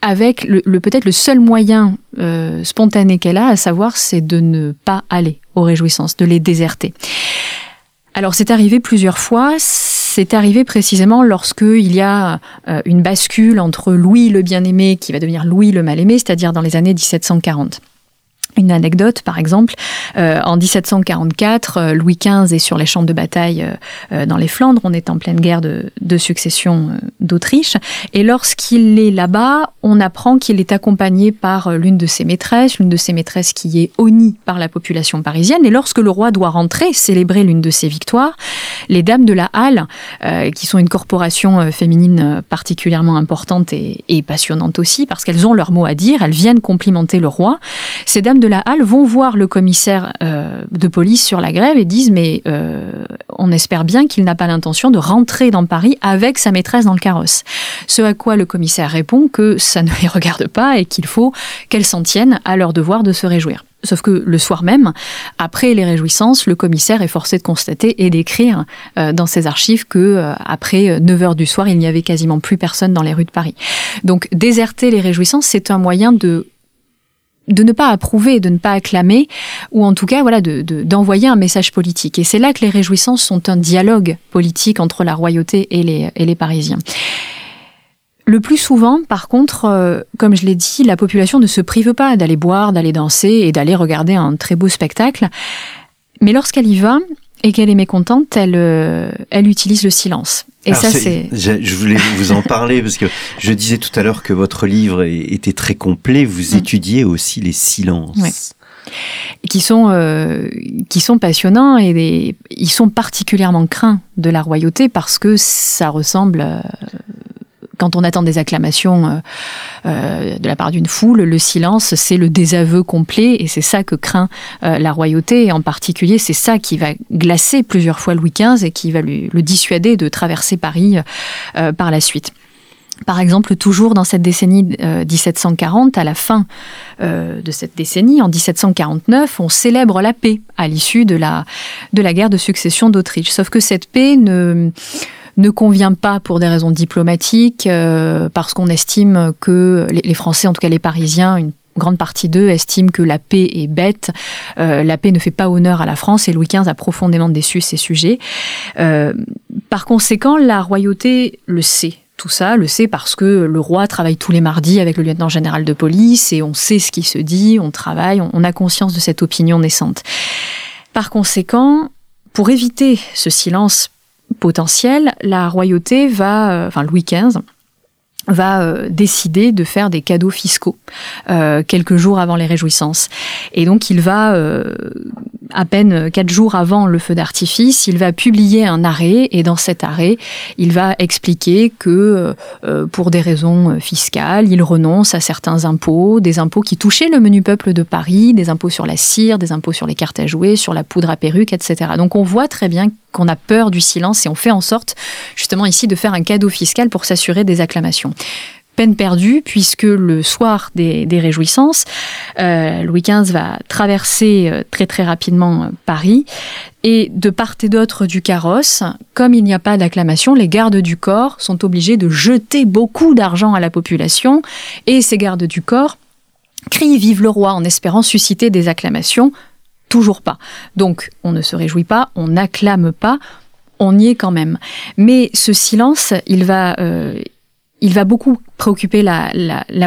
avec le, le peut-être le seul moyen euh, spontané qu'elle a, à savoir c'est de ne pas aller aux réjouissances, de les déserter. Alors c'est arrivé plusieurs fois, c'est arrivé précisément lorsque il y a euh, une bascule entre Louis le bien-aimé qui va devenir Louis le mal-aimé, c'est-à-dire dans les années 1740. Une anecdote, par exemple, euh, en 1744, euh, Louis XV est sur les champs de bataille euh, dans les Flandres, on est en pleine guerre de, succession d'Autriche, et lorsqu'il est là-bas, on apprend qu'il est accompagné par l'une de ses maîtresses, l'une de ses maîtresses qui est honnie par la population parisienne, et lorsque le roi doit rentrer, célébrer l'une de ses victoires, les dames de la Halle, qui sont une corporation féminine particulièrement importante et, et passionnante aussi, parce qu'elles ont leur mot à dire, elles viennent complimenter le roi, ces dames de la Halle vont voir le commissaire euh, de police sur la grève et disent mais euh, on espère bien qu'il n'a pas l'intention de rentrer dans Paris avec sa maîtresse dans le carrosse. Ce à quoi le commissaire répond que ça ne les regarde pas et qu'il faut qu'elles s'en tiennent à leur devoir de se réjouir. Sauf que le soir même, après les réjouissances, le commissaire est forcé de constater et d'écrire euh, dans ses archives que après 9 heures du soir, il n'y avait quasiment plus personne dans les rues de Paris. Donc déserter les réjouissances, c'est un moyen de de ne pas approuver, de ne pas acclamer, ou en tout cas voilà, d'envoyer un message politique. Et c'est là que les réjouissances sont un dialogue politique entre la royauté et les, et les Parisiens. Le plus souvent, par contre, euh, comme je l'ai dit, la population ne se prive pas d'aller boire, d'aller danser et d'aller regarder un très beau spectacle. Mais lorsqu'elle y va, et qu'elle est mécontente, elle, euh, elle utilise le silence. Et ça, c'est. Je voulais vous en parler parce que je disais tout à l'heure que votre livre était très complet. Vous mm. étudiez aussi les silences. Qui sont, euh, qui sont passionnants et ils sont particulièrement craints de la royauté parce que ça ressemble euh, quand on attend des acclamations euh, euh, de la part d'une foule, le silence, c'est le désaveu complet et c'est ça que craint euh, la royauté. Et en particulier, c'est ça qui va glacer plusieurs fois Louis XV et qui va lui, le dissuader de traverser Paris par la suite. Par exemple, toujours dans cette décennie 1740, à la fin de cette décennie, en 1749, on célèbre la paix à l'issue de la, de la guerre de succession d'Autriche. Sauf que cette paix ne ne convient pas pour des raisons diplomatiques, euh, parce qu'on estime que les, Français, en tout cas les Parisiens, une grande partie d'eux estiment que la paix est bête, euh, la paix ne fait pas honneur à la France et Louis XV a profondément déçu ces sujets. Euh, par conséquent, la royauté le sait. Tout ça, le sait parce que le roi travaille tous les mardis avec le lieutenant général de police et on sait ce qui se dit, on travaille, on a conscience de cette opinion naissante. Par conséquent, pour éviter ce silence potentiel, la royauté va, euh, enfin Louis XV, va euh, décider de faire des cadeaux fiscaux euh, quelques jours avant les réjouissances. Et donc il va, euh, à peine quatre jours avant le feu d'artifice, il va publier un arrêt et dans cet arrêt, il va expliquer que pour des raisons fiscales, il renonce à certains impôts, des impôts qui touchaient le menu peuple de Paris, des impôts sur la cire, des impôts sur les cartes à jouer, sur la poudre à perruque, etc. Donc on voit très bien qu'on a peur du silence et on fait en sorte justement ici de faire un cadeau fiscal pour s'assurer des acclamations peine perdue, puisque le soir des, réjouissances, euh, Louis XV va traverser euh, très très rapidement euh, Paris, et de part et d'autre du carrosse, comme il n'y a pas d'acclamation, les gardes du corps sont obligés de jeter beaucoup d'argent à la population, et ces gardes du corps crient Vive le roi en espérant susciter des acclamations, toujours pas. Donc on ne se réjouit pas, on n'acclame pas, on y est quand même. Mais ce silence, il va, il va beaucoup préoccuper la,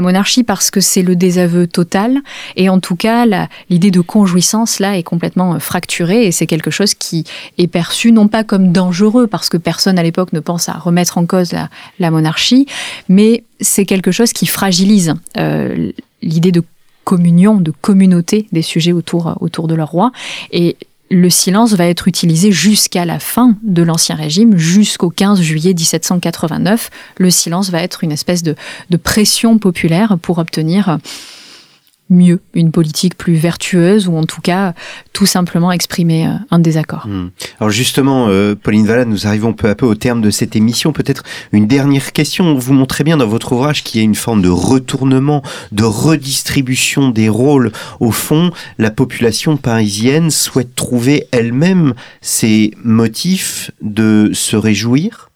monarchie parce que c'est le désaveu total et en tout cas l'idée de conjouissance là est complètement euh, fracturée et c'est quelque chose qui est perçu non pas comme dangereux parce que personne à l'époque ne pense à remettre en cause la, monarchie mais c'est quelque chose qui fragilise euh, l'idée de communion, de communauté des sujets autour, autour de leur roi. Et le silence va être utilisé jusqu'à la fin de l'Ancien Régime, jusqu'au 15 juillet 1789. Le silence va être une espèce de, pression populaire pour obtenir mieux, une politique plus vertueuse ou en tout cas tout simplement exprimer euh, un désaccord. Hmm. Alors justement, euh, Pauline Valade, nous arrivons peu à peu au terme de cette émission. Peut-être une dernière question. Vous montrez bien dans votre ouvrage qu'il y a une forme de retournement, de redistribution des rôles. Au fond, la population parisienne souhaite trouver elle-même ses motifs de se réjouir?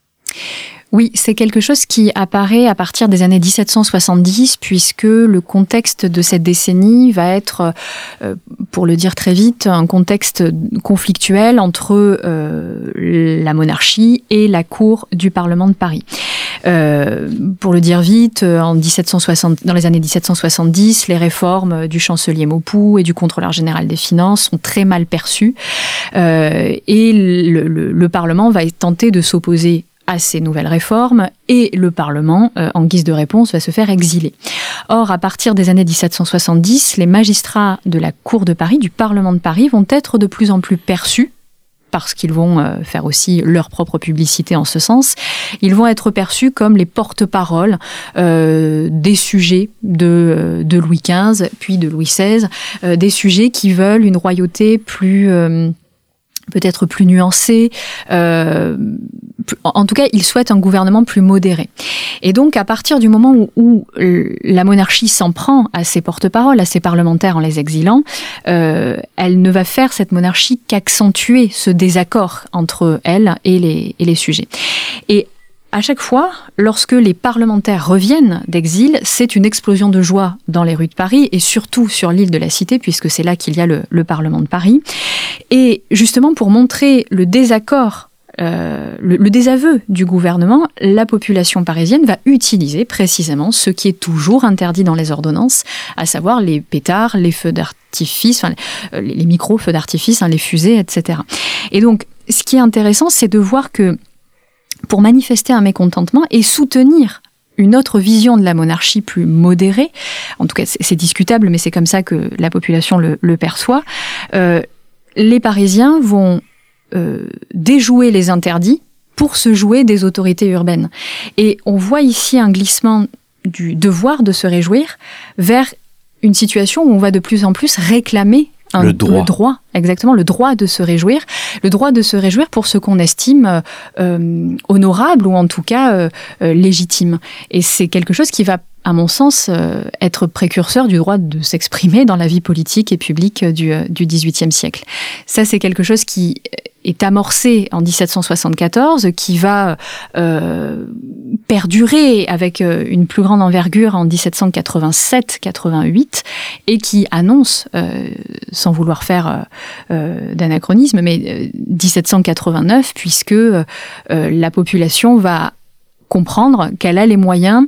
Oui, c'est quelque chose qui apparaît à partir des années 1770, puisque le contexte de cette décennie va être, euh, pour le dire très vite, un contexte conflictuel entre euh, la monarchie et la cour du Parlement de Paris. Euh, pour le dire vite, en 1760, dans les années 1770, les réformes du chancelier Maupoux et du contrôleur général des finances sont très mal perçues, et le, le Parlement va tenter de s'opposer à ces nouvelles réformes et le Parlement, euh, en guise de réponse, va se faire exiler. Or, à partir des années 1770, les magistrats de la Cour de Paris, du Parlement de Paris, vont être de plus en plus perçus parce qu'ils vont euh, faire aussi leur propre publicité en ce sens, ils vont être perçus comme les porte-paroles euh, des sujets de, de, Louis XV, puis de Louis XVI, des sujets qui veulent une royauté plus peut-être plus nuancée, euh, en tout cas, il souhaite un gouvernement plus modéré. Et donc, à partir du moment où, la monarchie s'en prend à ses porte-paroles, à ses parlementaires en les exilant, euh, elle ne va faire cette monarchie qu'accentuer ce désaccord entre elle et les, et les sujets. Et à chaque fois, lorsque les parlementaires reviennent d'exil, c'est une explosion de joie dans les rues de Paris et surtout sur l'île de la Cité, puisque c'est là qu'il y a le, le, Parlement de Paris. Et justement, pour montrer le désaccord euh, le, désaveu du gouvernement, la population parisienne va utiliser précisément ce qui est toujours interdit dans les ordonnances, à savoir les pétards, les feux d'artifice, enfin, les, micro-feux d'artifice, hein, les fusées, etc. Et donc, ce qui est intéressant, c'est de voir que pour manifester un mécontentement et soutenir une autre vision de la monarchie plus modérée, en tout cas c'est discutable, mais c'est comme ça que la population le, perçoit, euh, les Parisiens vont euh, déjouer les interdits pour se jouer des autorités urbaines. Et on voit ici un glissement du devoir de se réjouir vers une situation où on va de plus en plus réclamer le, droit. exactement, le droit de se réjouir, le droit de se réjouir pour ce qu'on estime euh, honorable ou en tout cas euh, légitime. Et c'est quelque chose qui va à mon sens, euh, être précurseur du droit de s'exprimer dans la vie politique et publique du, euh, du XVIIIe siècle. Ça, c'est quelque chose qui est amorcé en 1774, qui va euh, perdurer avec euh, une plus grande envergure en 1787-88 et qui annonce, euh, sans vouloir faire d'anachronisme, mais 1789, puisque la population va comprendre qu'elle a les moyens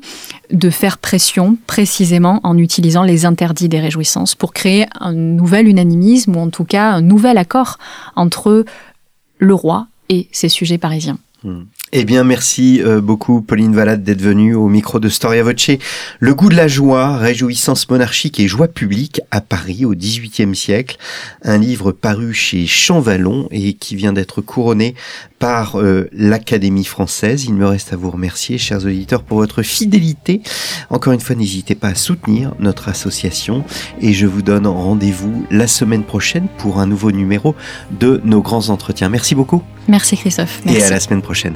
de faire pression précisément en utilisant les interdits des réjouissances pour créer un nouvel unanimisme ou en tout cas un nouvel accord entre le roi et ses sujets parisiens. Hmm. Eh bien, merci euh, beaucoup, Pauline Valade, d'être venue au micro de Storia Voce. Le goût de la joie, réjouissance monarchique et joie publique à Paris au XVIIIe siècle. Un livre paru chez Champvallon et qui vient d'être couronné par euh, l'Académie française. Il me reste à vous remercier, chers auditeurs, pour votre fidélité. Encore une fois, n'hésitez pas à soutenir notre association et je vous donne rendez-vous la semaine prochaine pour un nouveau numéro de nos grands entretiens. Merci beaucoup. Merci Christophe. Merci. Et à la semaine prochaine.